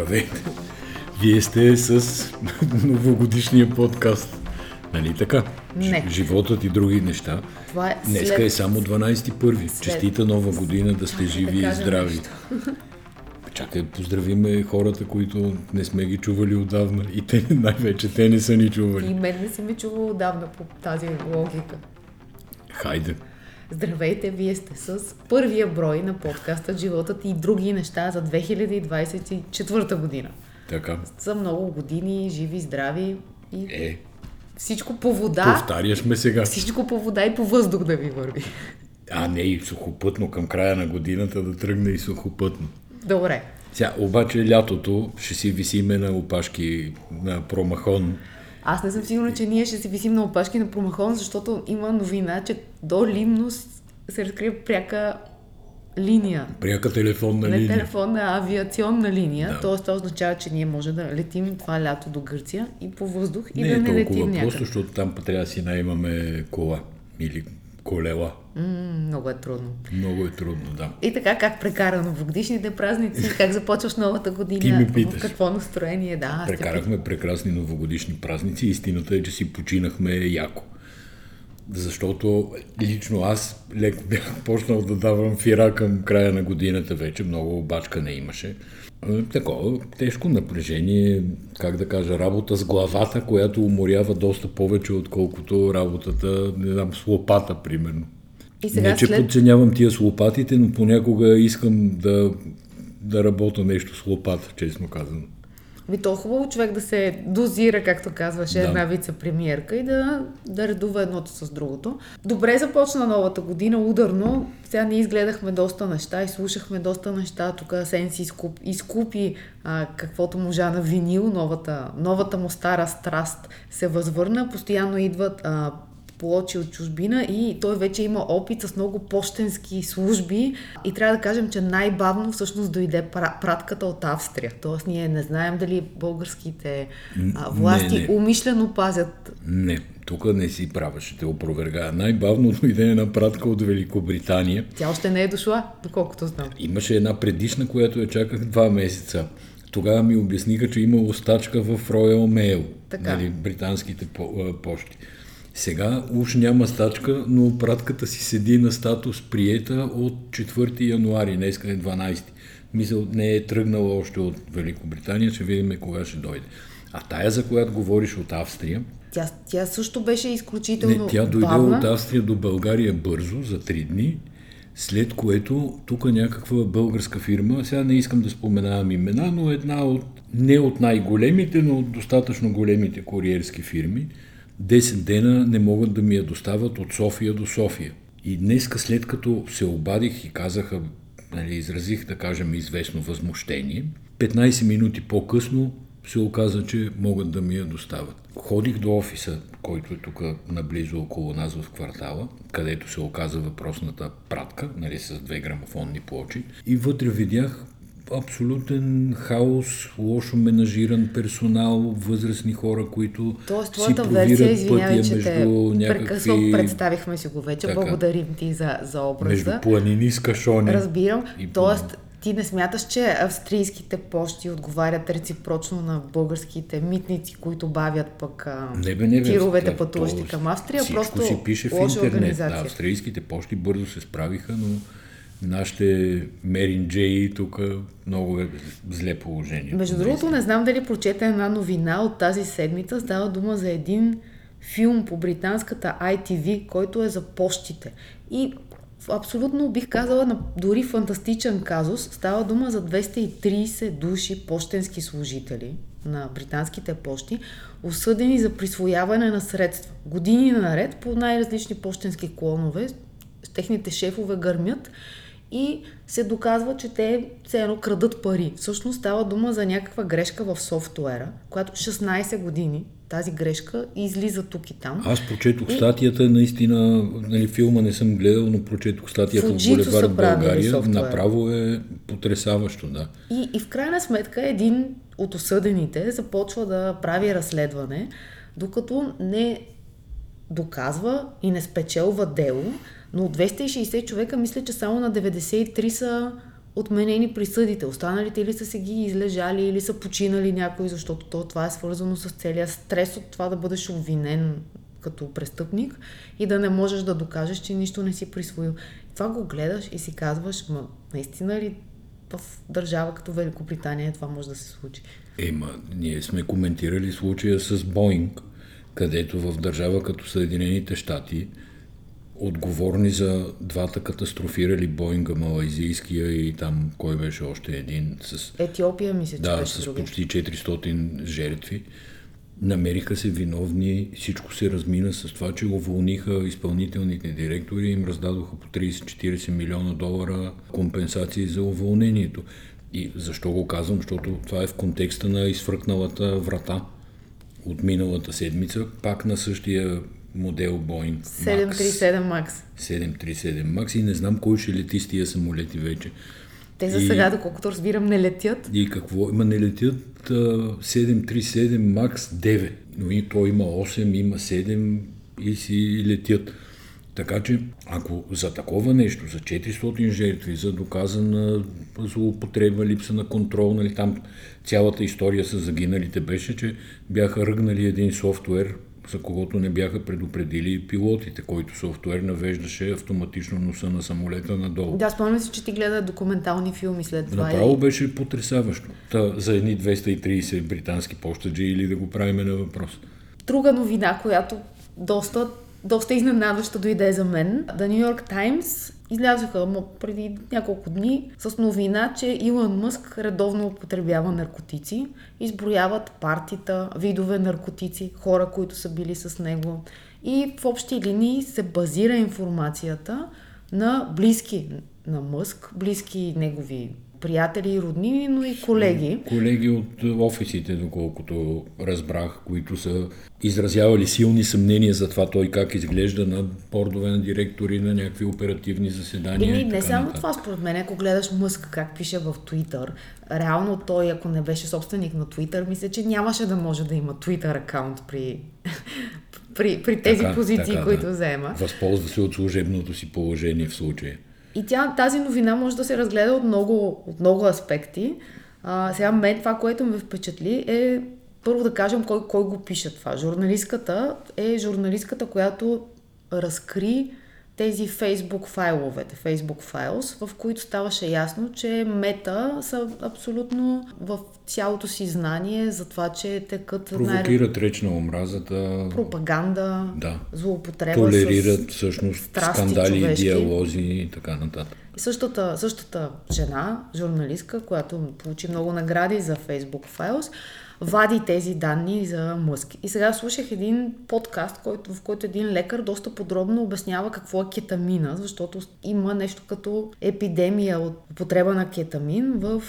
Здравейте! Вие сте с новогодишния подкаст. Нали така? Не. Животът и други неща. Това е Днеска след... е само 12 първи. След- Честита нова година, да сте живи и кажа здрави. нещо. Чакай, поздравиме хората, които не сме ги чували отдавна. И те, най-вече, те не са ни И чували. мен не си ме чувал отдавна по тази логика. Хайде. Здравейте, вие сте с първия брой на подкаста Животът и други неща за 2024 година. Така. За много години, живи, здрави и Е, всичко по вода. повтаряш ме сега. Всичко по вода и по въздух да ви върви. А, не, и сухопътно към края на годината да тръгне и сухопътно. Добре. Сега, обаче лятото ще си висиме на опашки на промахон. Аз не съм сигурна, че ние ще се висим на опашки на промахон, защото има новина, че до Лимнос се разкрива пряка линия. Пряка телефонна Не линия. телефонна, а авиационна линия. Да. Тоест, това означава, че ние може да летим това лято до Гърция и по въздух и Не да е не толкова летим някъде. просто, защото там трябва да си наймаме кола или колела. Много е трудно. Много е трудно, да. И така, как прекара новогодишните празници, как започваш новата година, Ти в питаш. какво настроение, да. Прекарахме прекрасни новогодишни празници. Истината е, че си починахме яко. Защото лично аз леко бях почнал да давам фира към края на годината вече. Много обачка не имаше. Е, Такова тежко напрежение, как да кажа, работа с главата, която уморява доста повече, отколкото работата, не знам, с лопата, примерно. И сега не, че след- подценявам тия с лопатите, но понякога искам да, да работя нещо с лопата, честно казано. Ми то е хубаво човек да се дозира, както казваше Да. една вице-премиерка и да, да редува едното с другото. Добре започна новата година, ударно. Сега ние изгледахме доста неща и слушахме доста неща. Тук Сен си изкуп, изкупи а, каквото можа на винил. Новата, новата му стара страст се възвърна. Постоянно идват а, плочи от чужбина и той вече има опит с много почтенски служби и трябва да кажем, че най-бавно всъщност дойде пра- пратката от Австрия. Тоест ние не знаем дали българските а, власти не, не. умишлено пазят. Не, тук не си права, ще те опровергая. Най-бавно дойде една пратка от Великобритания. Тя още не е дошла, доколкото знам. Имаше една предишна, която я чаках два месеца. Тогава ми обясниха, че имало стачка в Royal Mail, Така. нали, британските по- почти. Сега уж няма стачка, но пратката си седи на статус приета от 4 януари, днеска е 12. Мисъл, не е тръгнала още от Великобритания, ще видим кога ще дойде. А тая, за която говориш от Австрия, Тя, тя също беше изключително не, тя дойде бавна. от Австрия до България бързо, за три дни, след което тук някаква българска фирма, сега не искам да споменавам имена, но една от, не от най-големите, но от достатъчно големите куриерски фирми, 10 дена не могат да ми я доставят от София до София. И днеска след като се обадих и казаха, нали, изразих, да кажем, известно възмущение, 15 минути по-късно се оказа, че могат да ми я доставят. Ходих до офиса, който е тук наблизо около нас в квартала, където се оказа въпросната пратка, нали, с две грамофонни плочи. И вътре видях абсолютен хаос, лошо менажиран персонал, възрастни хора, които Тоест, си твоята версия, извинявай, пътя че между те прекъсвам, някакви... представихме си го вече. Така. Благодарим ти за, за образа. Между планини с кашони. Разбирам. И Тоест, ти не смяташ, че австрийските почти отговарят реципрочно на българските митници, които бавят пък Не бе, не бе. тировете пътуващи към Австрия. Всичко Просто си пише в интернет. Да, австрийските почти бързо се справиха, но нашите меринджеи тук много е зле положение. Между другото, не знам дали прочете една новина от тази седмица. Става дума за един филм по британската ITV, който е за почтите. И абсолютно бих казала на дори фантастичен казус. Става дума за 230 души почтенски служители на британските почти, осъдени за присвояване на средства. Години наред по най-различни почтенски клонове, техните шефове гърмят и се доказва, че те все едно крадат пари. Всъщност става дума за някаква грешка в софтуера, която 16 години тази грешка излиза тук и там. Аз прочетох статията, наистина, нали, филма не съм гледал, но прочетох статията в правили България. софтуера. Направо е потрясаващо, да. И, и в крайна сметка един от осъдените започва да прави разследване, докато не доказва и не спечелва дело, но от 260 човека мисля, че само на 93 са отменени присъдите. Останалите или са се ги излежали, или са починали някои, защото то, това е свързано с целия стрес от това да бъдеш обвинен като престъпник и да не можеш да докажеш, че нищо не си присвоил. Това го гледаш и си казваш, ма наистина ли в държава като Великобритания това може да се случи? Ема, ние сме коментирали случая с Боинг, където в държава като Съединените щати отговорни за двата катастрофирали Боинга, малайзийския и там кой беше още един с... Етиопия, мисля, че Да, беше с другия. почти 400 жертви. Намериха се виновни, всичко се размина с това, че уволниха изпълнителните директори им раздадоха по 30-40 милиона долара компенсации за уволнението. И защо го казвам? Защото това е в контекста на изфръкналата врата от миналата седмица, пак на същия модел Boeing Max. 737 Макс. 737 Max и не знам кой ще лети с тия самолети вече. Те за И- сега, доколкото разбирам, не летят. И какво? Има не летят а, 737 MAX 9, но и той има 8, има 7 и си летят. Така че, ако за такова нещо, за 400 жертви, за доказана злоупотреба, липса на контрол, нали, там цялата история с загиналите беше, че бяха ръгнали един софтуер, за когото не бяха предупредили пилотите, който софтуер навеждаше автоматично носа на самолета надолу. Да, спомням си, че ти гледа документални филми след това. Направо и- беше потрясаващо. Та, за едни 230 британски почтаджи или да го правиме на въпрос. Друга новина, която доста, доста изненадваща дойде за мен. The New York Times излязоха преди няколко дни с новина, че Илон Мъск редовно употребява наркотици. Изброяват партита, видове наркотици, хора, които са били с него. И в общи линии се базира информацията на близки на Мъск, близки негови приятели и роднини, но и колеги. Колеги от офисите, доколкото разбрах, които са изразявали силни съмнения за това той как изглежда на бордове на директори, на някакви оперативни заседания. Или и не само нататък. това, според мен, ако гледаш Мъск как пише в Твитър, реално той, ако не беше собственик на Твитър, мисля, че нямаше да може да има Твитър акаунт при, при, при тези Така, позиции, така, които да. заема. Възползва се от служебното си положение в случая. И тя, тази новина може да се разгледа от много, от много аспекти. А, сега мен това, което ме впечатли е първо да кажем кой, кой го пише това. Журналистката е журналистката, която разкри тези Facebook файловете, Facebook Files, в които ставаше ясно, че мета са абсолютно в цялото си знание за това, че текат най- Провокират реч на омразата, пропаганда, да. злоупотреба толерират с всъщност страсти скандали, човешки. диалози и така нататък. И същата, същата жена, журналистка, която получи много награди за Facebook Files, вади тези данни за Мъск. И сега слушах един подкаст, който, в който един лекар доста подробно обяснява какво е кетамина, защото има нещо като епидемия от употреба на кетамин в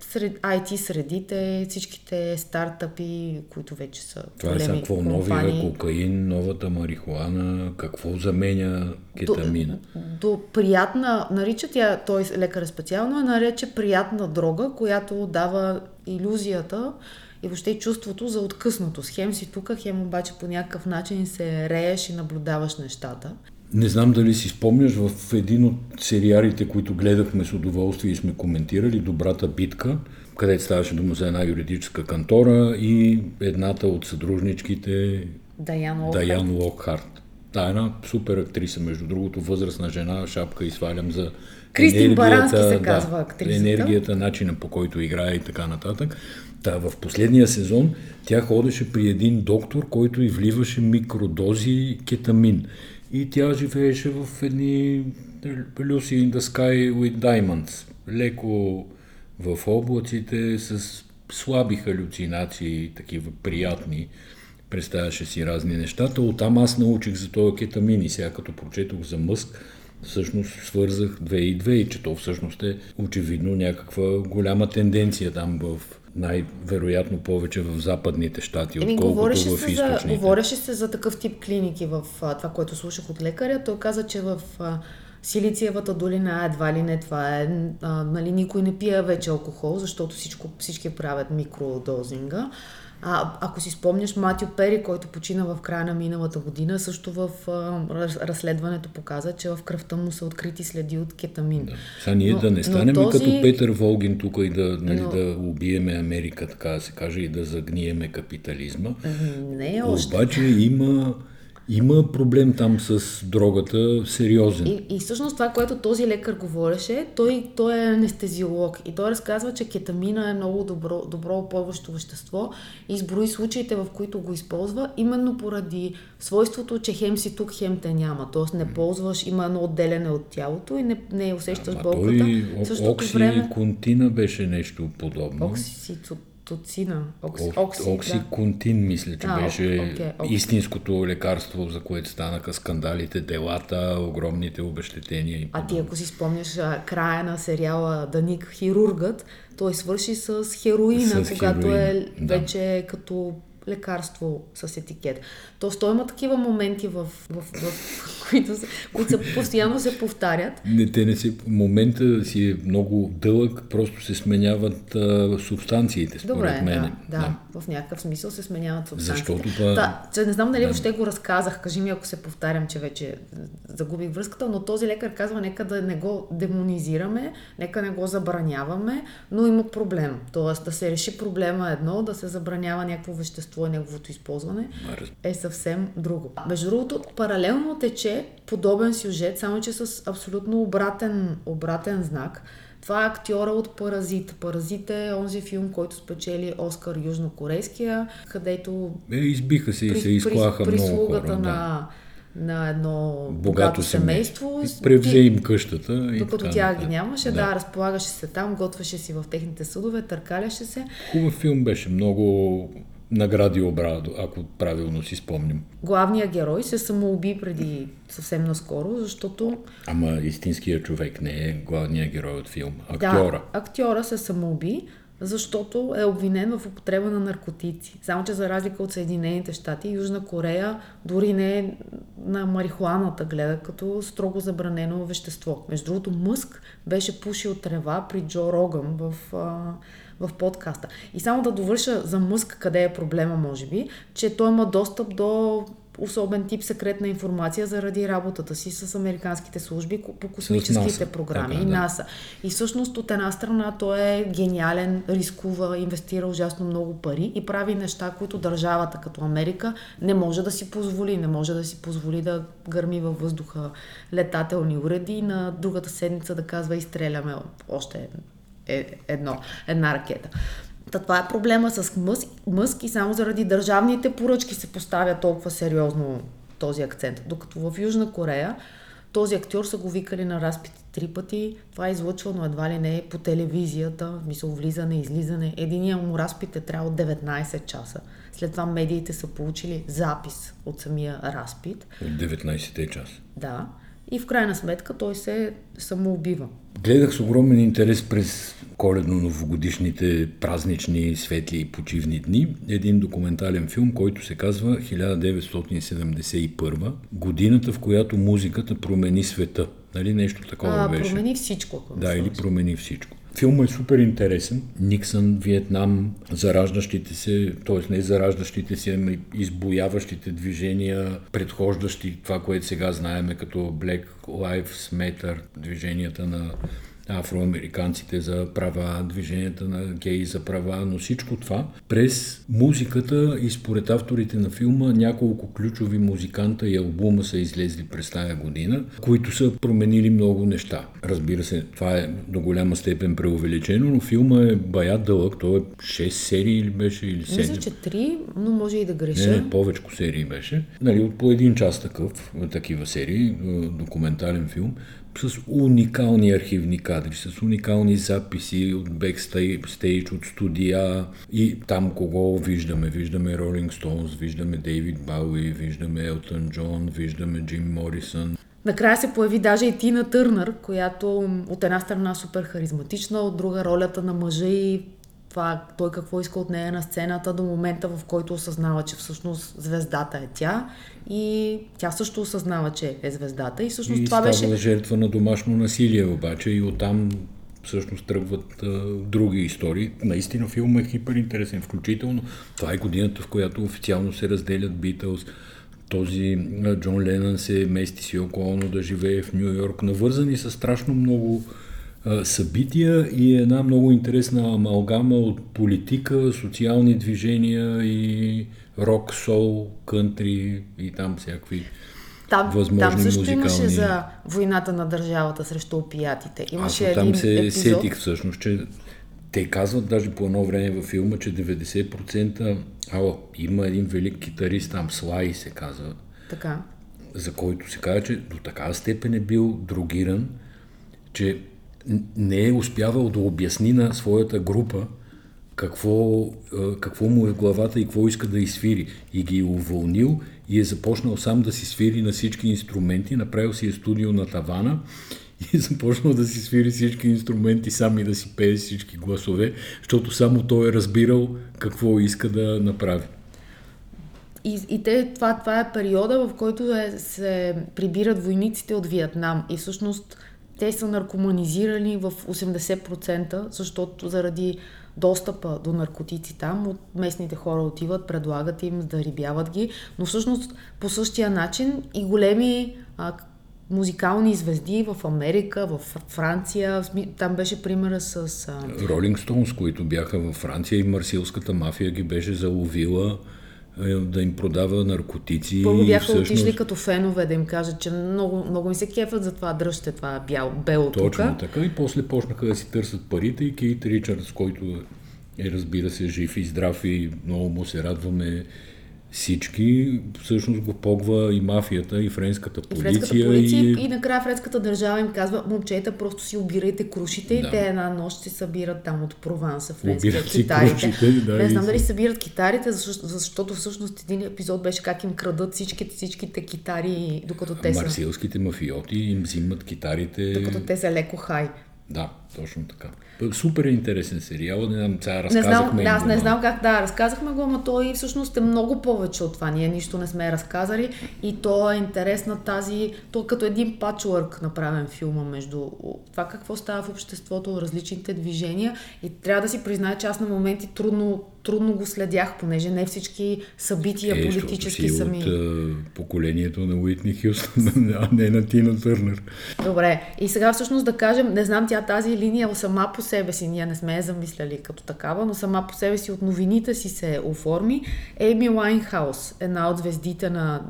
сред, IT средите, всичките стартъпи, които вече са Това е големи сега какво новия кокаин, новата марихуана, какво заменя кетамина. До, до приятна, нарича тя, той лекар е специално, я нарече приятна дрога, която дава иллюзията и въобще чувството за откъснатост. Хем си тук, хем обаче по някакъв начин се рееш и наблюдаваш нещата. Не знам дали си спомняш в един от сериалите, които гледахме с удоволствие и сме коментирали, Добрата битка, където ставаше дума за една юридическа кантора и едната от съдружничките Даян Локхарт. Даян Локхарт. Та е една супер актриса, между другото, възрастна жена, шапка и свалям за Кристин Барански се да, казва актрисата. енергията, начина по който играе и така нататък. Та, в последния сезон тя ходеше при един доктор, който и вливаше микродози кетамин. И тя живееше в едни Lucy in the Sky with Diamonds. Леко в облаците с слаби халюцинации, такива приятни. Представяше си разни нещата. Оттам аз научих за този кетамин и сега като прочетох за Мъск, всъщност свързах две и две и че то всъщност е очевидно някаква голяма тенденция там в най-вероятно повече в западните щати, Еми, отколкото в се, за, източните. говореше се за такъв тип клиники в това, което слушах от лекаря. Той каза, че в Силициевата долина, едва ли не това е, а, нали, никой не пие вече алкохол, защото всичко, всички правят микродозинга. А, ако си спомняш Матио Пери, който почина в края на миналата година, също в а, разследването показа, че в кръвта му са открити следи от кетамин. Да. Сега ние но, да не станем този... като Петър Волгин тук и да, нали, но... да убиеме Америка, така да се каже, и да загниеме капитализма. Не, още. Обаче има има проблем там с дрогата, сериозен. И, и всъщност това, което този лекар говореше, той, той е анестезиолог и той разказва, че кетамина е много добро, добро опойващо вещество и изброи случаите, в които го използва, именно поради свойството, че хем си тук, хем те няма. Тоест не ползваш, има едно отделяне от тялото и не, не усещаш Ама болката. Той, оксиконтина време... беше нещо подобно. Оксицит окситоцина. Окси, окси, оксиконтин, да. мисля, че а, беше okay, okay. истинското лекарство, за което станаха скандалите, делата, огромните обещетения. И а ти, ако си спомняш края на сериала Даник Хирургът, той свърши с хероина, с когато хероина, е да. вече като лекарство с етикет. Тоест, той има такива моменти, в, в, в, в които, са, които са, постоянно се повтарят. Не, те не се, момента си е много дълъг, просто се сменяват а, субстанциите, според Добре, мен. Да, да, да, в някакъв смисъл се сменяват субстанциите. Защото това... Че не знам дали да. въобще го разказах, кажи ми ако се повтарям, че вече загубих връзката, но този лекар казва, нека да не го демонизираме, нека не го забраняваме, но има проблем. Тоест да се реши проблема едно, да се забранява някакво вещество и неговото използване е съвсем друго. Между другото, паралелно тече подобен сюжет, само че с абсолютно обратен, обратен знак. Това е актьора от Паразит. Паразит е онзи филм, който спечели Оскар Южнокорейския, където... Е, избиха се и се изклаха при, много хора. на, да. на едно богато, богато семейство. Превзе им къщата. И докато тя ги нямаше, да. да, разполагаше се там, готвеше си в техните съдове, търкаляше се. Хубав филм беше, много награди обрадо, ако правилно си спомням. Главният герой се самоуби преди съвсем наскоро, защото... Ама истинският човек не е главният герой от филма. Актьора. Да, актьора се самоуби, защото е обвинен в употреба на наркотици. Само, че за разлика от Съединените щати, Южна Корея дори не е на марихуаната гледа като строго забранено вещество. Между другото, Мъск беше пушил трева при Джо Роган в в подкаста. И само да довърша за Мъск, къде е проблема, може би, че той има достъп до особен тип секретна информация заради работата си с американските служби по космическите програми така, и НАСА. И всъщност от една страна той е гениален, рискува, инвестира ужасно много пари и прави неща, които държавата като Америка не може да си позволи. Не може да си позволи да гърми във въздуха летателни уреди и на другата седмица да казва изстреляме още е едно, една ракета. Та това е проблема с Мъск, Мъск и само заради държавните поръчки се поставя толкова сериозно този акцент. Докато в Южна Корея този актьор са го викали на разпити три пъти. Това е излъчвано едва ли не по телевизията, мисъл влизане, излизане. Единия му разпит е трябвал 19 часа. След това медиите са получили запис от самия разпит. От 19-те часа. Да. И в крайна сметка той се самоубива. Гледах с огромен интерес през коледно-новогодишните празнични, светли и почивни дни един документален филм, който се казва 1971, годината в която музиката промени света. Нали нещо такова а, беше? Промени всичко. Да, или промени всичко. Филмът е супер интересен. Никсън, Виетнам, зараждащите се, т.е. не зараждащите се, ами избояващите движения, предхождащи това, което сега знаеме като Black Lives Matter, движенията на афроамериканците за права, движенията на геи за права, но всичко това през музиката и според авторите на филма няколко ключови музиканта и албума са излезли през тая година, които са променили много неща. Разбира се, това е до голяма степен преувеличено, но филма е бая дълъг, той е 6 серии или беше или 7. Мисля, че 3, но може и да греша. Не, не повече серии беше. Нали, от по един час такъв, такива серии, документален филм с уникални архивни кадри, с уникални записи от бекстейдж, от студия и там кого виждаме. Виждаме Ролинг Стоунс, виждаме Дейвид Бауи, виждаме Елтън Джон, виждаме Джим Морисън. Накрая се появи даже и Тина Търнър, която от една страна супер харизматична, от друга ролята на мъжа и това, той какво иска от нея на сцената до момента, в който осъзнава, че всъщност звездата е тя. И тя също осъзнава, че е звездата. И всъщност и това беше... жертва на домашно насилие обаче. И оттам всъщност тръгват а, други истории. Наистина филмът е хипер интересен, включително това е годината, в която официално се разделят Битълс, този Джон Ленън се мести си около да живее в Нью Йорк, навързани с страшно много събития и една много интересна амалгама от политика, социални движения и рок, сол, кънтри и там всякакви там, възможни там също музикални... имаше за войната на държавата срещу опиятите. Имаше Аз там се епизод. сетих всъщност, че те казват даже по едно време във филма, че 90% ало, има един велик китарист там, Слай се казва, Така. за който се казва, че до такава степен е бил другиран, че не е успявал да обясни на своята група какво, какво му е главата и какво иска да изсвири. И ги е уволнил и е започнал сам да си свири на всички инструменти, направил си е студио на тавана и е започнал да си свири всички инструменти сам и да си пее всички гласове, защото само той е разбирал какво иска да направи. И, и те, това, това е периода, в който е, се прибират войниците от Виетнам и всъщност те са наркоманизирани в 80%, защото заради достъпа до наркотици там, от местните хора отиват, предлагат им, да рибяват ги, но всъщност по същия начин и големи а, музикални звезди в Америка, в Франция, там беше примера с... Ролинг Стоунс, които бяха във Франция и марсилската мафия ги беше заловила да им продава наркотици. Първо бяха всъщност... отишли като фенове да им кажат, че много, много ми се кефат, затова дръжте това бял, бело Точно тука. така и после почнаха да си търсят парите и Кейт Ричардс, който е разбира се жив и здрав и много му се радваме всички, всъщност го погва и мафията, и френската полиция. И, френската полиция и... и накрая френската държава им казва, момчета, просто си обирайте крушите да. и те една нощ се събират там от Прованса, френските китарите. Крушите, да, Не знам и... дали събират китарите, защото, защото всъщност един епизод беше как им крадат всичките, всичките китари, докато те са... Марсилските мафиоти им взимат китарите. Докато те са леко хай. Да, точно така. Супер интересен сериал, не знам, сега разказахме. Не знам, да, аз не знам как, да, разказахме го, но той всъщност е много повече от това. Ние нищо не сме разказали и то е интересна тази, то като един пачворк направен филма между това какво става в обществото, различните движения и трябва да си призная, че аз на моменти трудно трудно го следях, понеже не всички събития е, политически са ми... от uh, поколението на Уитни Хюстон, а не на Тина Търнер. Добре, и сега всъщност да кажем, не знам тя тази линия сама по себе си, ние не сме я замисляли като такава, но сама по себе си от новините си се оформи. Ейми Лайнхаус, една от звездите на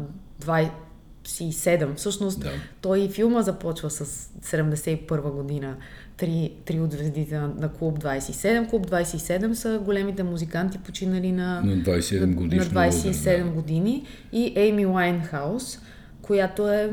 27. Всъщност, да. той и филма започва с 71 година три, три от звездите на, на Клуб 27. Клуб 27 са големите музиканти, починали на, на 27, годишна, на 27 да. години. И Ейми Уайнхаус, която е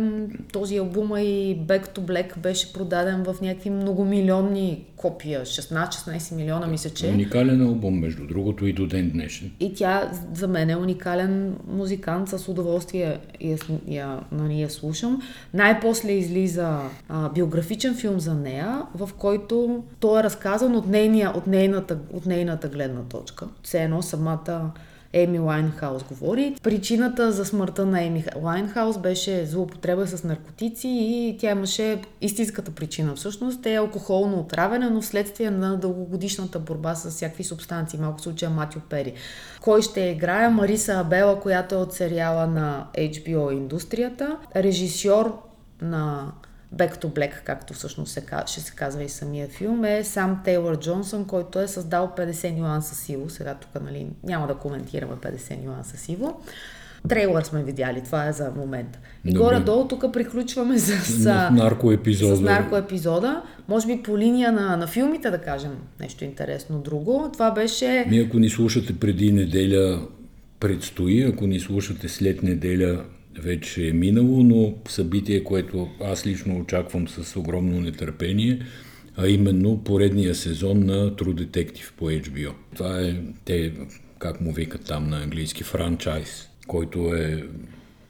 този албум и Back to Black беше продаден в някакви многомилионни копия, 16-16 милиона мисля, че. Уникален албум, между другото, и до ден днешен. И тя за мен е уникален музикант, с удоволствие я, я, нали, я слушам. Най-после излиза а, биографичен филм за нея, в който той е разказан от, нейния, от, нейната, от нейната гледна точка. Все едно самата Еми Лайнхаус говори. Причината за смъртта на Еми Лайнхаус беше злоупотреба с наркотици и тя имаше истинската причина. Всъщност е алкохолно отравяне, но вследствие на дългогодишната борба с всякакви субстанции, малко случая Матио Пери. Кой ще играе? Мариса Абела, която е от сериала на HBO индустрията, режисьор на Back to Black, както всъщност се, ще се казва и самия филм, е сам Тейлор Джонсън, който е създал 50 нюанса сиво. Сега тук нали, няма да коментираме 50 нюанса сиво. Трейлър сме видяли, това е за момента. И Добре. горе-долу тук приключваме с, с, наркоепизода. с наркоепизода. Може би по линия на, на филмите да кажем нещо интересно друго. Това беше... Ми ако ни слушате преди неделя предстои, ако ни слушате след неделя вече е минало, но събитие, което аз лично очаквам с огромно нетърпение, а именно поредния сезон на True Detective по HBO. Това е, те, как му викат там на английски, франчайз, който е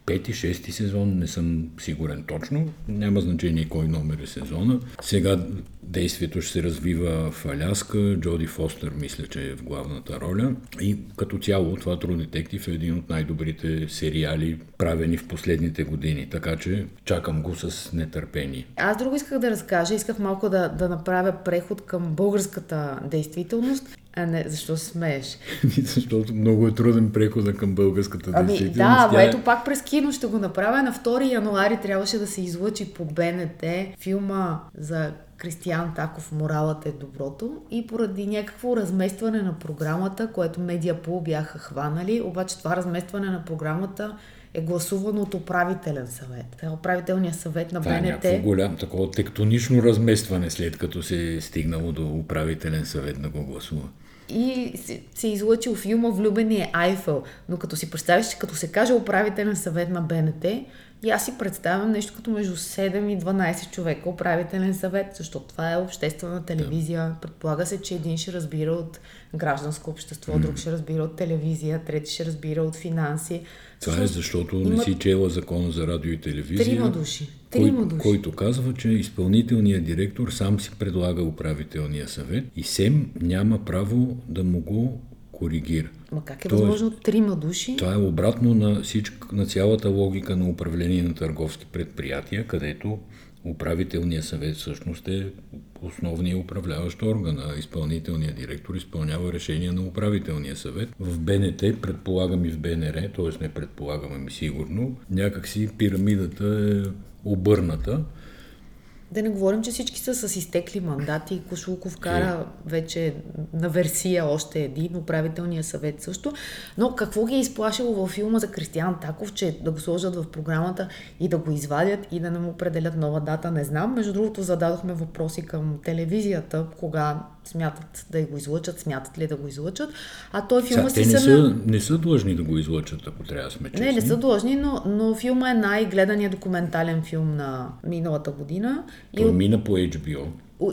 пети, шести сезон, не съм сигурен точно. Няма значение кой номер е сезона. Сега Действието ще се развива в Аляска. Джоди Фостер мисля, че е в главната роля. И като цяло това True Detective е един от най-добрите сериали, правени в последните години. Така че чакам го с нетърпение. Аз друго исках да разкажа. Исках малко да, да направя преход към българската действителност. А не, защо смееш? Защото много е труден прехода към българската Ами действителност. да, Тя е- ето пак през кино ще го направя. На 2 януари трябваше да се излъчи по БНТ филма за Кристиян Таков «Моралът е доброто» и поради някакво разместване на програмата, което Медиапул бяха хванали, обаче това разместване на програмата е гласувано от управителен съвет. Е управителният съвет на Това е БНТ. голямо такова тектонично разместване, след като се е стигнало до управителен съвет да го гласува. и се, се е излъчил филма Влюбения Айфел. Но като си представиш, като се каже управителен съвет на БНТ, и аз си представям нещо като между 7 и 12 човека управителен съвет, защото това е обществена телевизия. Предполага се, че един ще разбира от гражданско общество, друг ще разбира от телевизия, трети ще разбира от финанси. Това е защото не има си чела закона за радио и телевизия. Трима души. кой- души. Който казва, че изпълнителният директор сам си предлага управителния съвет и СЕМ няма право да му го коригира. Ма как е Тоест, възможно трима души? Това е обратно на, всичк, на цялата логика на управление на търговски предприятия, където управителният съвет всъщност е основният управляващ орган, а изпълнителният директор изпълнява решения на управителния съвет. В БНТ, предполагам и в БНР, т.е. не предполагам, ами сигурно, някакси пирамидата е обърната. Да не говорим, че всички са с изтекли мандати. Кошулков кара вече на версия още един, управителния съвет също. Но какво ги е изплашило във филма за Кристиян Таков, че да го сложат в програмата и да го извадят и да не му определят нова дата, не знам. Между другото, зададохме въпроси към телевизията, кога смятат да го излъчат, смятат ли да го излъчат. А той филма Сега, си те не са на- не са длъжни да го излъчат, ако трябва да сме честни. не, не са длъжни, но, но филма е най-гледаният документален филм на миналата година. И Той от мина по HBO.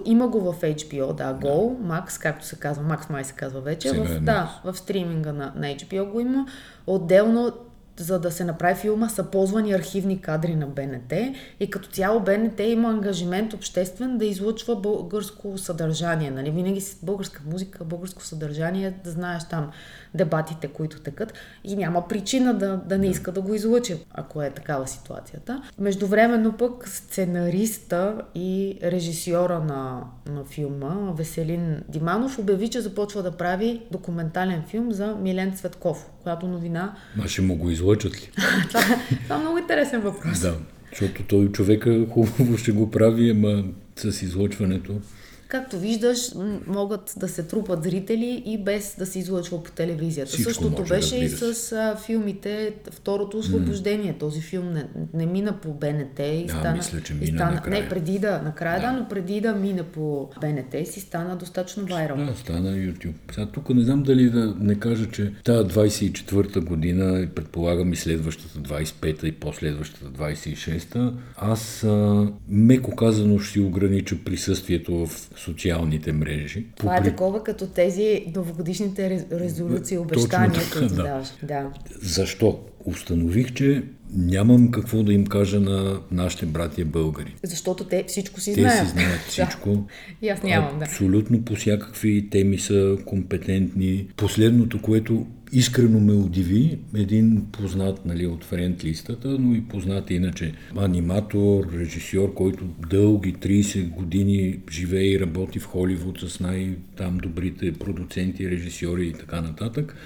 Има го в HBO, да, Go, Max, както се казва, Max май се казва вече. Сега е В, Max. да, в стриминга на, на HBO го има. Отделно, за да се направи филма, са ползвани архивни кадри на БНТ и като цяло БНТ има ангажимент обществен да излъчва българско съдържание. Нали? Винаги с българска музика, българско съдържание, да знаеш там дебатите, които текат и няма причина да, да не иска да го излъчи, ако е такава ситуацията. Междувременно пък сценариста и режисьора на, на филма, Веселин Диманов, обяви, че започва да прави документален филм за Милен Цветков, която новина... Ма ще му го излъчат ли? това, това е много интересен въпрос. Да, защото той човека хубаво ще го прави, ама с излъчването. Както виждаш, могат да се трупат зрители и без да се излъчва по телевизията. Всичко Същото може, беше и с а, филмите Второто освобождение. Този филм не, не мина по БНТ и Да, стана... мисля, че и мина стана накрая. Не, преди да, накрая да. Да. но преди да мине по БНТ си стана достатъчно вайрал. Да, стана YouTube. Сега тук не знам дали да не кажа, че тази 24-та година, и предполагам и следващата 25-та и последващата 26-та, аз а, меко казано ще си огранича присъствието в социалните мрежи. Това е такова като тези новогодишните рез- резолюции, Точно обещания, така, които да. даваш. Да. Защо? Установих, че нямам какво да им кажа на нашите братия българи. Защото те всичко си Те знаят. си знаят всичко. И аз нямам, да. Абсолютно по всякакви теми са компетентни. Последното, което искрено ме удиви, един познат нали, от френд листата, но и познат иначе аниматор, режисьор, който дълги 30 години живее и работи в Холивуд с най-там добрите продуценти, режисьори и така нататък.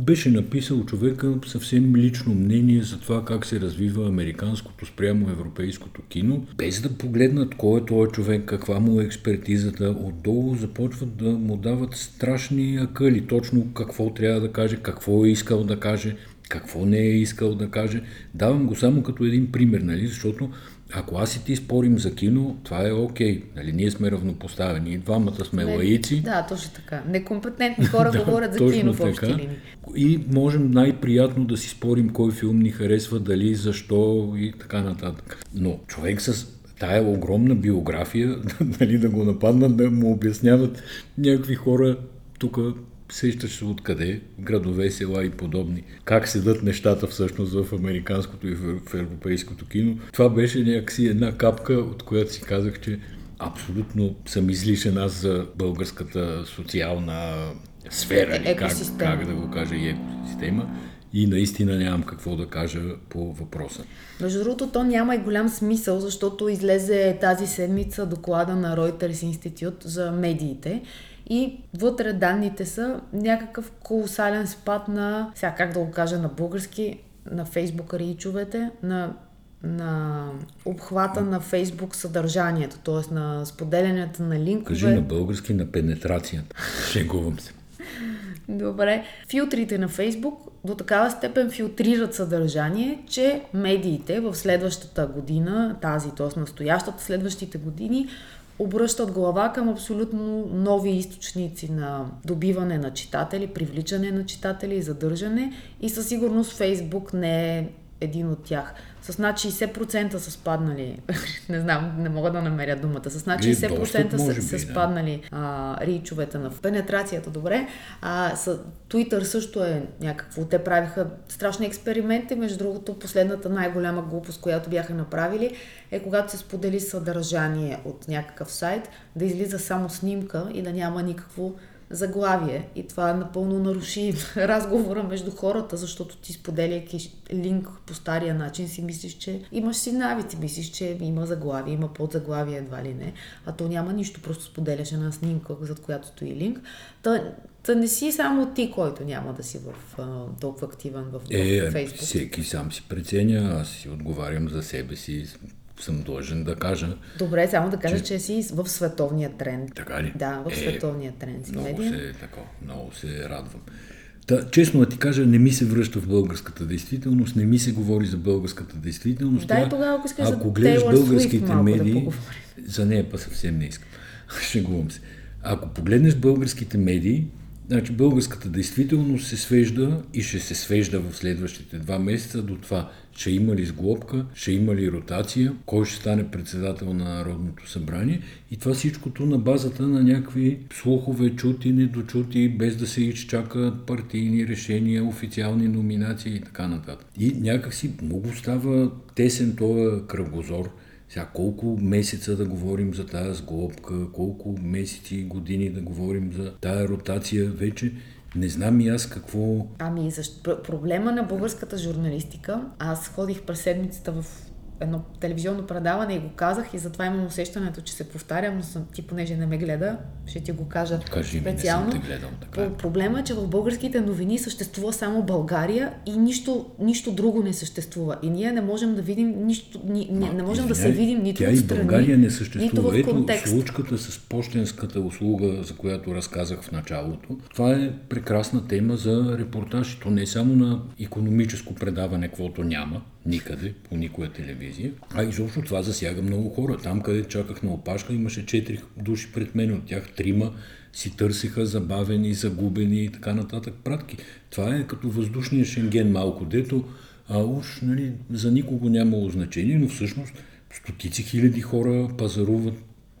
Беше написал човека съвсем лично мнение за това как се развива американското спрямо европейското кино, без да погледнат кой е този човек, каква му е експертизата. Отдолу започват да му дават страшни акъли, точно какво трябва да каже, какво е искал да каже, какво не е искал да каже. Давам го само като един пример, нали? защото ако аз и ти спорим за кино, това е окей. Нали? Ние сме равнопоставени. И двамата сме Не, лаици. Да, точно така. Некомпетентни хора говорят за кино в общи линии. И можем най-приятно да си спорим кой филм ни харесва, дали, защо и така нататък. Но човек с тая огромна биография, нали, да го нападнат, да му обясняват някакви хора тук сещаш се откъде, градове, села и подобни. Как седат нещата всъщност в американското и в европейското кино. Това беше някакси една капка, от която си казах, че абсолютно съм излишен аз за българската социална сфера, Е- как, как да го кажа, и екосистема. И наистина нямам какво да кажа по въпроса. Между другото, то няма и голям смисъл, защото излезе тази седмица доклада на Reuters Институт за медиите и вътре данните са някакъв колосален спад на, сега как да го кажа на български, на фейсбук ричовете, на, на обхвата на фейсбук съдържанието, т.е. на споделянето на линкове. Кажи на български на пенетрацията. Шегувам се. Добре. Филтрите на Фейсбук до такава степен филтрират съдържание, че медиите в следващата година, тази, т.е. настоящата, следващите години, обръщат глава към абсолютно нови източници на добиване на читатели, привличане на читатели и задържане и със сигурност Фейсбук не е един от тях. С над 60% са спаднали, не знам, не мога да намеря думата, с над Е, 60% достъп, са, са спаднали а, ричовете на пенетрацията, добре. А, с, Twitter също е някакво. Те правиха страшни експерименти. Между другото, последната най-голяма глупост, която бяха направили, е когато се сподели съдържание от някакъв сайт, да излиза само снимка и да няма никакво заглавие. И това напълно наруши разговора между хората, защото ти споделяйки линк по стария начин си мислиш, че имаш си навици, мислиш, че има заглавие, има подзаглавие едва ли не, а то няма нищо, просто споделяш една снимка, зад която стои линк. Та, та не си само ти, който няма да си в, а, толкова активен в, Е, в Фейсбук. всеки сам си преценя, аз си отговарям за себе си, съм длъжен да кажа. Добре, само да кажа, че, си в световния тренд. Така ли? Да, в Е, световния тренд си Много медиен. се, тако, много се радвам. Та, честно да ти кажа, не ми се връща в българската действителност, не ми се говори за българската действителност. Тя- тогава, ако искаш ако гледаш Тейлър българските да медии, поговорим. за нея па съвсем не искам. Шегувам се. Ако погледнеш българските медии, значи българската действителност се свежда и ще се свежда в следващите два месеца до това, ще има ли сглобка, ще има ли ротация, кой ще стане председател на Народното събрание и това всичкото на базата на някакви слухове, чути, недочути, без да се изчакат партийни решения, официални номинации и така нататък. И някакси много става тесен този кръгозор. Сега колко месеца да говорим за тази сглобка, колко месеци и години да говорим за тая ротация, вече не знам и аз какво... Ами, защо? пр- проблема на българската журналистика, аз ходих през седмицата в едно телевизионно предаване и го казах и затова имам усещането, че се повтарям, но съм, ти понеже не ме гледа, ще ти го кажа Кажи ми, не съм специално. те гледал, така е. Про- Проблема е, че в българските новини съществува само България и нищо, нищо друго не съществува. И ние не можем да видим нищо, ни, не, не можем да се Извиняй, видим нито Тя в и България не нито съществува. в Ето случката с почтенската услуга, за която разказах в началото. Това е прекрасна тема за репортаж. То не е само на економическо предаване, каквото няма никъде, по никоя телевизия, а изобщо това засяга много хора. Там, къде чаках на опашка, имаше четири души пред мен, от тях трима си търсиха забавени, загубени и така нататък пратки. Това е като въздушния шенген малко, дето а уж нали, за никого нямало значение, но всъщност стотици хиляди хора пазаруват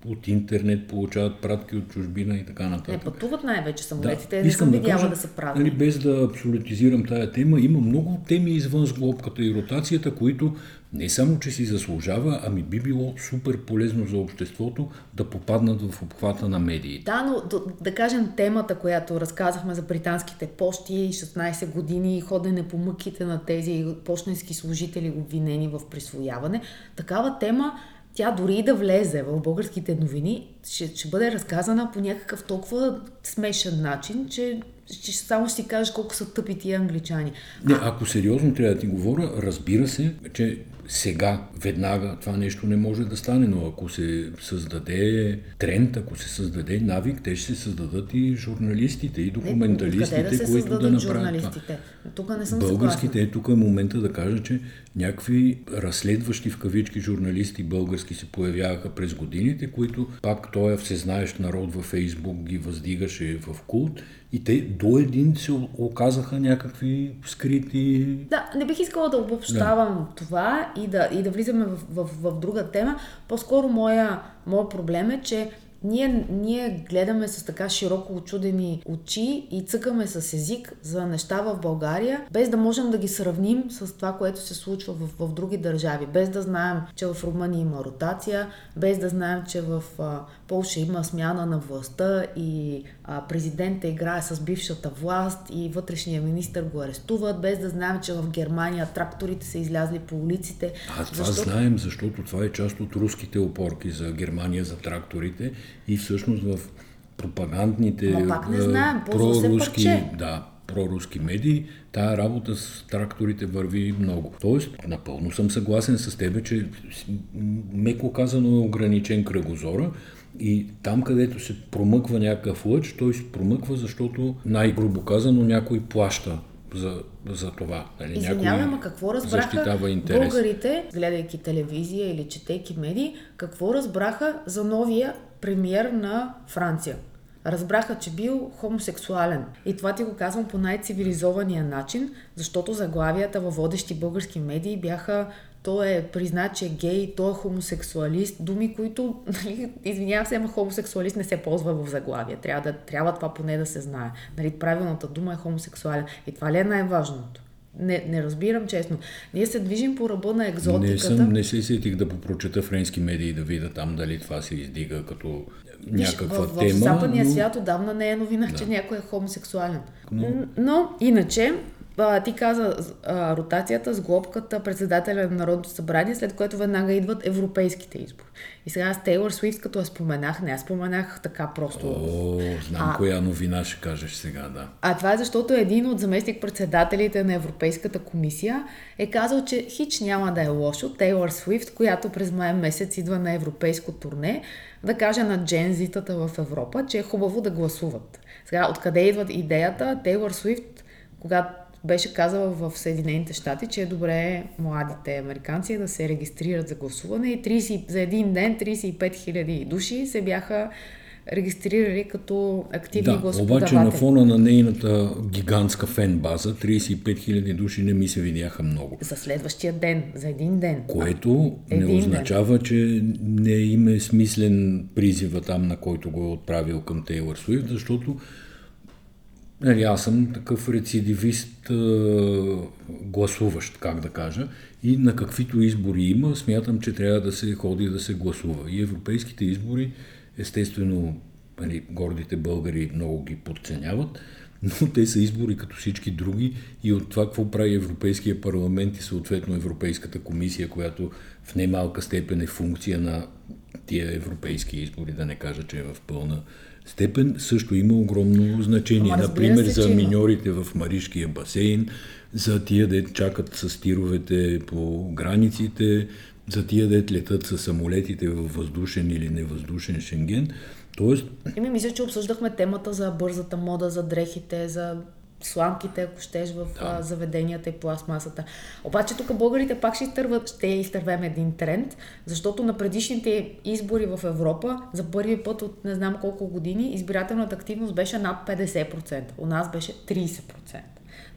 от интернет, получават пратки от чужбина и така Не нататък. пътуват най-вече самолетите, не съм видяла да са празни. нали, без да абсолютизирам тая тема, има много теми извън сглобката и ротацията, които не само, че си заслужава, ами би било супер полезно за обществото да попаднат в обхвата на медиите. Да, но да, да кажем темата, която разказахме за британските почти, 16 години ходене по мъките на тези почтенски служители, обвинени в присвояване, такава тема, тя дори и да влезе в българските новини, ще, ще бъде разказана по някакъв толкова смешен начин, че, че само ще си кажеш колко са тъпи тия англичани. Не, ако сериозно трябва да ти говоря, разбира се, че сега, веднага това нещо не може да стане, но ако се създаде тренд, ако се създаде навик, те ще се създадат и журналистите, и документалистите, да се които да направят това. Тук не съм Българските, е тук е момента да кажа, че някакви разследващи в кавички журналисти български се появяваха през годините, които пак този всезнаещ народ във Фейсбук ги въздигаше в култ и те до един се оказаха някакви скрити Да, не бих искала да обобщавам това и да, и да влизаме в, в, в друга тема. По-скоро моя, моя проблем е, че ние, ние гледаме с така широко очудени очи и цъкаме с език за неща в България, без да можем да ги сравним с това, което се случва в, в други държави. Без да знаем, че в Румъния има ротация, без да знаем, че в а, Польша има смяна на властта и а, президента играе с бившата власт и вътрешния министр го арестуват, без да знаем, че в Германия тракторите са излязли по улиците. А това защото... знаем, защото това е част от руските опорки за Германия, за тракторите и всъщност в пропагандните Ма пак не знаем, проруски, да, проруски медии, тая работа с тракторите върви много. Тоест, напълно съм съгласен с тебе, че меко казано е ограничен кръгозора, и там, където се промъква някакъв лъч, той се промъква, защото най-грубо казано някой плаща за, за това. Нали? Извинявай, ама какво разбраха българите, гледайки телевизия или четейки медии, какво разбраха за новия премьер на Франция? Разбраха, че бил хомосексуален. И това ти го казвам по най-цивилизования начин, защото заглавията във водещи български медии бяха той е признат, че е гей, той е хомосексуалист, думи, които, нали, извинявам се, ама хомосексуалист не се ползва в заглавие. Трябва, да, трябва това поне да се знае. Нали, правилната дума е хомосексуален. И това ли е най-важното? Не, не разбирам честно. Ние се движим по ръба на екзотиката. Не, съм, не се сетих да попрочета френски медии да видя там дали това се издига като някаква в, тема. В западния но... свят отдавна не е новина, да. че някой е хомосексуален. Но, но иначе, а, ти каза а, ротацията с глобката председателя на Народното събрание, след което веднага идват европейските избори. И сега с Тейлор Свифт, като я споменах, не я споменах така просто. О, знам а, коя новина ще кажеш сега, да. А това е защото един от заместник-председателите на Европейската комисия е казал, че хич няма да е лошо Тейлор Свифт, която през май месец идва на европейско турне, да каже на джензитата в Европа, че е хубаво да гласуват. Сега, откъде идват идеята? Тейлор Свифт, когато беше казала в Съединените щати, че е добре младите американци да се регистрират за гласуване и 30, за един ден 35 хиляди души се бяха регистрирали като активни да, гласоподаватели. обаче на фона на нейната гигантска фен база, 35 хиляди души не ми се видяха много. За следващия ден, за един ден. Което а, не означава, ден. че не им е смислен призива там, на който го е отправил към Тейлор Суифт, защото Нали, аз съм такъв рецидивист, гласуващ, как да кажа, и на каквито избори има, смятам, че трябва да се ходи да се гласува. И европейските избори, естествено, нали, гордите българи много ги подценяват, но те са избори като всички други и от това какво прави Европейския парламент и съответно Европейската комисия, която в немалка степен е функция на тия европейски избори, да не кажа, че е в пълна степен също има огромно значение. Ама, Например, се, за миньорите в Маришкия басейн, за тия да чакат с тировете по границите, за тия да летат с самолетите във въздушен или невъздушен Шенген. Тоест... ми мисля, че обсъждахме темата за бързата мода, за дрехите, за сламките, ако щеш, в да. заведенията и пластмасата. Обаче тук българите пак ще, изтърват, ще изтървем един тренд, защото на предишните избори в Европа за първи път от не знам колко години избирателната активност беше над 50%. У нас беше 30%.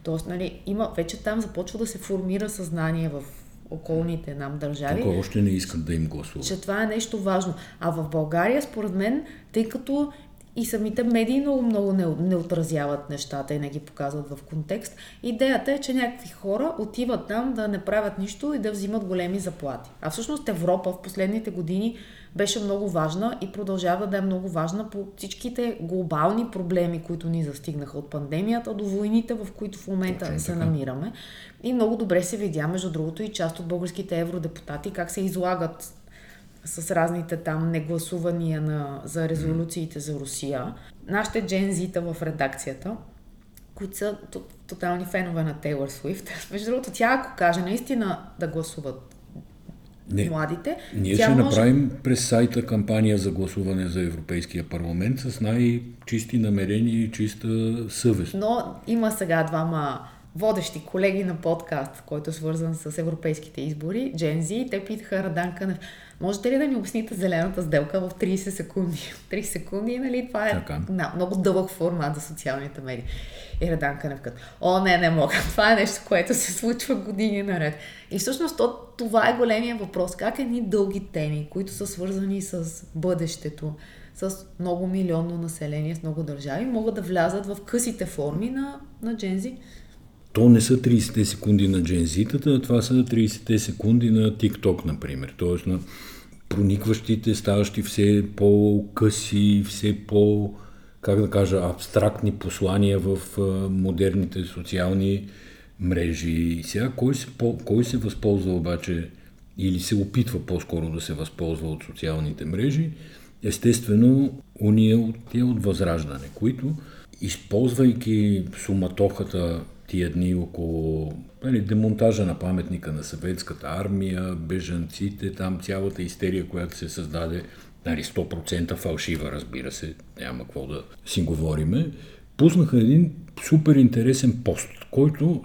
Тоест, нали, има, вече там започва да се формира съзнание в околните нам държави. Тук още не искат да им гласуват. Че това е нещо важно. А в България, според мен, тъй като и самите медии много, много не, не отразяват нещата и не ги показват в контекст. Идеята е, че някакви хора отиват там да не правят нищо и да взимат големи заплати. А всъщност Европа в последните години беше много важна и продължава да е много важна по всичките глобални проблеми, които ни застигнаха от пандемията до войните, в които в момента Точно се така. намираме. И много добре се видя, между другото, и част от българските евродепутати как се излагат с разните там негласувания на, за резолюциите за Русия. Нашите джензита в редакцията, които са тотални фенове на Тейлор Суифт. Между другото, тя ако каже наистина да гласуват не, младите. Ние ще може... направим през сайта кампания за гласуване за Европейския парламент с най-чисти намерения и чиста съвест. Но има сега двама водещи колеги на подкаст, който е свързан с европейските избори, Джензи, те питаха Радан Кънев, можете ли да ни обясните зелената сделка в 30 секунди? 30 секунди, нали? Това е на, много дълъг формат за социалните медии. И Радан Кънев като, о, не, не мога. Това е нещо, което се случва години наред. И всъщност то, това е големия въпрос. Как едни дълги теми, които са свързани с бъдещето, с много милионно население, с много държави, могат да влязат в късите форми на, на джензи. То не са 30 секунди на джензитата, това са 30 секунди на TikTok, например. Тоест на проникващите, ставащи все по-къси, все по- как да кажа, абстрактни послания в модерните социални мрежи. И сега кой се, кой се възползва обаче или се опитва по-скоро да се възползва от социалните мрежи? Естествено, уния от, от възраждане, които, използвайки суматохата тия дни около нали, демонтажа на паметника на съветската армия, бежанците, там цялата истерия, която се създаде, нали, 100% фалшива, разбира се, няма какво да си говориме, пуснаха един супер интересен пост, който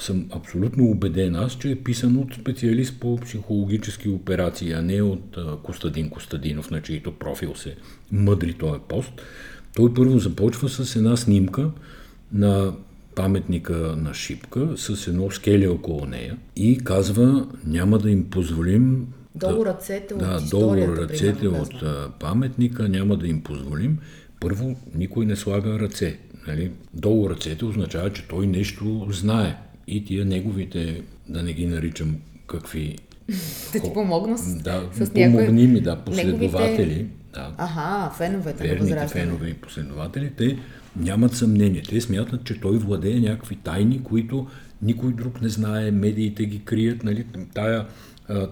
съм абсолютно убеден аз, че е писан от специалист по психологически операции, а не от Костадин Костадинов, на чието профил се мъдри този пост. Той първо започва с една снимка на паметника на Шипка с едно скеле около нея и казва, няма да им позволим Долу ръцете да, от долу историята, ръцете примерно, от паметника няма да им позволим. Първо, никой не слага ръце. Нали? Долу ръцете означава, че той нещо знае. И тия неговите, да не ги наричам какви... Да ти помогна с, Да, с помогни ми, да, последователи. Неговите... Да, Ага, феновете на верните Възраждане. фенове и последователи, те нямат съмнение. Те смятат, че той владее някакви тайни, които никой друг не знае, медиите ги крият. Нали? Тая,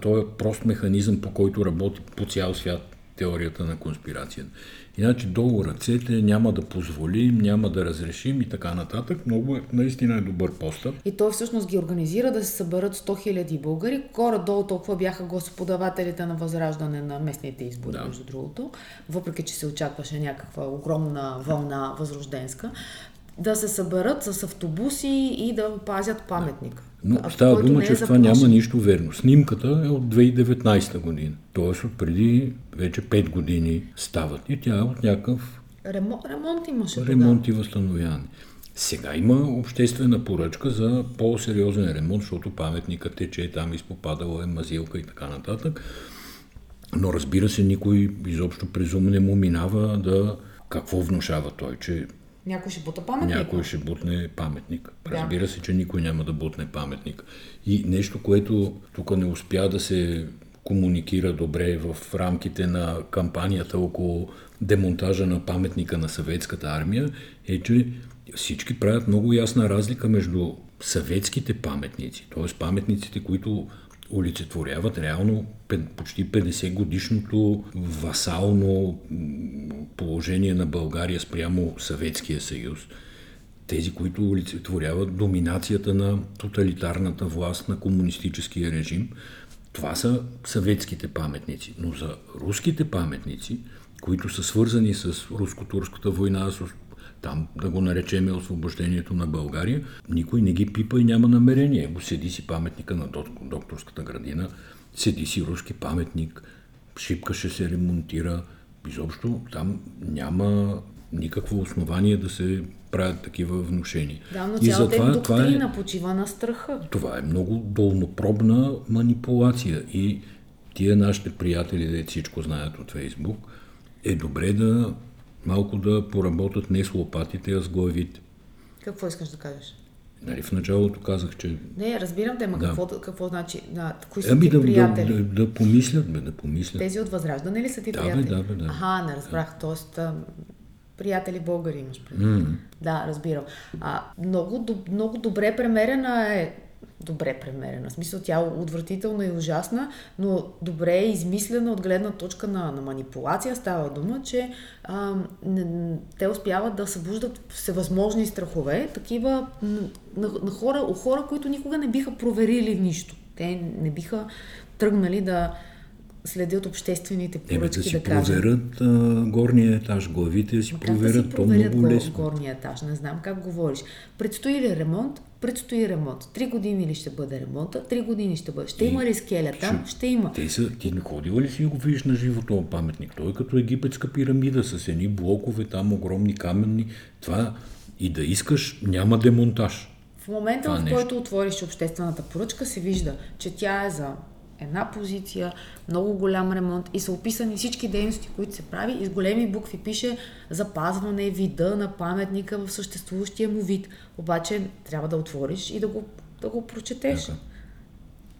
този прост механизъм, по който работи по цял свят теорията на конспирацията. Иначе долу ръцете няма да позволим, няма да разрешим и така нататък. Много е, наистина е добър постъп. И той всъщност ги организира да се съберат 100 000 българи. Горе-долу толкова бяха господавателите на възраждане на местните избори, да. между другото. Въпреки, че се очакваше някаква огромна вълна възрожденска. Да се съберат с автобуси и да пазят паметника. Но става дума, че е това няма нищо верно. Снимката е от 2019 година, т.е. от преди вече 5 години стават. И тя е от някакъв Ремо, ремонт имаше. ремонт тогава. и възстановяване. Сега има обществена поръчка за по-сериозен ремонт, защото паметникът е, че е там изпопадала е мазилка и така нататък. Но разбира се, никой изобщо презум не му минава да какво внушава той, че Някой ще бута паметник. някой ще бутне паметник. Разбира се, че никой няма да бутне паметник. И нещо, което тук не успя да се комуникира добре в рамките на кампанията около демонтажа на паметника на съветската армия, е, че всички правят много ясна разлика между съветските паметници, т.е. паметниците, които олицетворяват реално почти 50 годишното васално положение на България спрямо Съветския съюз. Тези, които олицетворяват доминацията на тоталитарната власт на комунистическия режим, това са съветските паметници. Но за руските паметници, които са свързани с руско-турската война, с там да го наречеме освобождението на България, никой не ги пипа и няма намерение. Го седи си паметника на докторската градина, седи си руски паметник, шипка ще се ремонтира. Изобщо там няма никакво основание да се правят такива внушения. Да, но И цялата им затова това е- доктрина почива на страха. Това е много долнопробна манипулация и тия нашите приятели, да всичко знаят от Фейсбук, е добре да малко да поработят не с лопатите, а с главите. Какво искаш да кажеш? Нали, в началото казах, че... Не, разбирам те, ма Да. какво, какво значи? Да, кои са Ами ти да, да, приятели? да, да, помислят, бе, да помислят. Тези от Възраждане ли са ти Да, бе, приятели? да, бе, да. Аха, не разбрах. Тоест, а, приятели българи имаш предвид. М. Да, разбирам. А, много, много добре премерена е добре премерена. В смисъл, тя е отвратителна и ужасна, но добре е измислена от гледна точка на, на манипулация. Става дума, че а, н- н- те успяват да събуждат всевъзможни страхове, такива на, на хора, хора, които никога не биха проверили нищо. Те не биха тръгнали да следят обществените Ебе, поръчки, да си да, кажем. проверят а, горния етаж, главите да си да проверят, си то проверят много гор, лесно. горния етаж? Не знам как говориш. Предстои ли ремонт? Предстои ремонт. Три години ли ще бъде ремонта? Три години ще бъде. Ще И- има ли скеля там? Ще има. Те са, ти не ходила ли си го видиш на живо този паметник? Той е като египетска пирамида с едни блокове, там огромни каменни. Това и да искаш, няма демонтаж. В момента, Това в нещо. който отвориш обществената поръчка, се вижда, че тя е за една позиция, много голям ремонт и са описани всички дейности, които се прави и с големи букви пише запазване вида на паметника в съществуващия му вид. Обаче трябва да отвориш и да го, да го прочетеш. Така.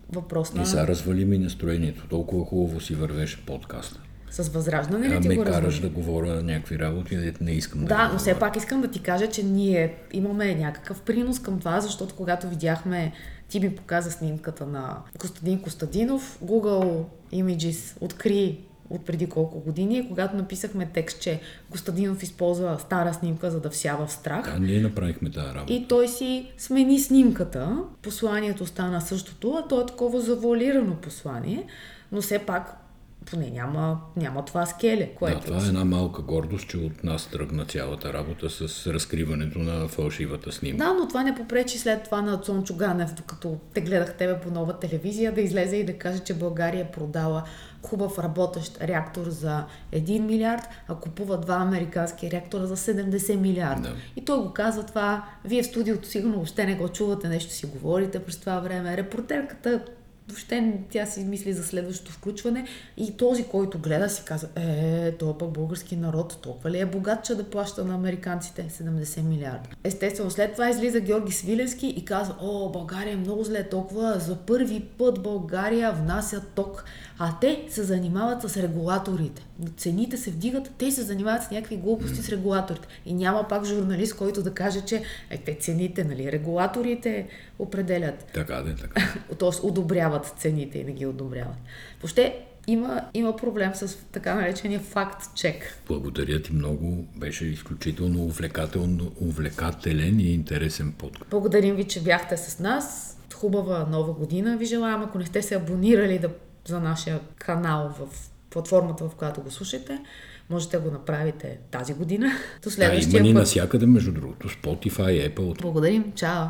Въпрос на... И сега развали ми настроението. Толкова хубаво си вървеше подкаста. С възраждане ли ти ме го караш развали? да говоря някакви работи, не, не искам да Да, но все пак искам да ти кажа, че ние имаме някакъв принос към това, защото когато видяхме, ти ми показа снимката на Костадин Костадинов, Google Images откри от преди колко години, когато написахме текст, че Костадинов използва стара снимка, за да всява в страх, Да, ние направихме тази работа. и той си смени снимката, посланието стана същото, а то е такова завуалирано послание, но все пак поне няма, няма това скеле, което... Да, това е една малка гордост, че от нас тръгна цялата работа с разкриването на фалшивата снимка. Да, но това не попречи след това на Цончо Ганев, докато те гледах тебе по нова телевизия, да излезе и да каже, че България е продала хубав работещ реактор за 1 милиард, а купува два американски реактора за 70 милиарда. Да. И той го казва това. Вие в студиото сигурно въобще не го чувате, нещо си говорите през това време. Репортерката въобще тя си мисли за следващото включване и този, който гледа, си казва, е, то пък български народ толкова ли е богат, че да плаща на американците 70 милиарда. Естествено, след това излиза Георги Свиленски и казва, о, България е много зле толкова, за първи път България внася ток, а те се занимават с регулаторите. Цените се вдигат, те се занимават с някакви глупости с регулаторите. И няма пак журналист, който да каже, че е, те цените, нали, регулаторите определят Така да, така. т.е. одобряват цените и не ги одобряват. Въобще има, има проблем с така наречения факт-чек. Благодаря ти много. Беше изключително увлекателно, увлекателен и интересен подкаст. Благодарим ви, че бяхте с нас. Хубава нова година ви желаем. Ако не сте се абонирали да, за нашия канал в платформата, в която го слушате, можете да го направите тази година. До Да, следващия има ни път. навсякъде, между другото. Spotify, Apple, Благодарим. Чао!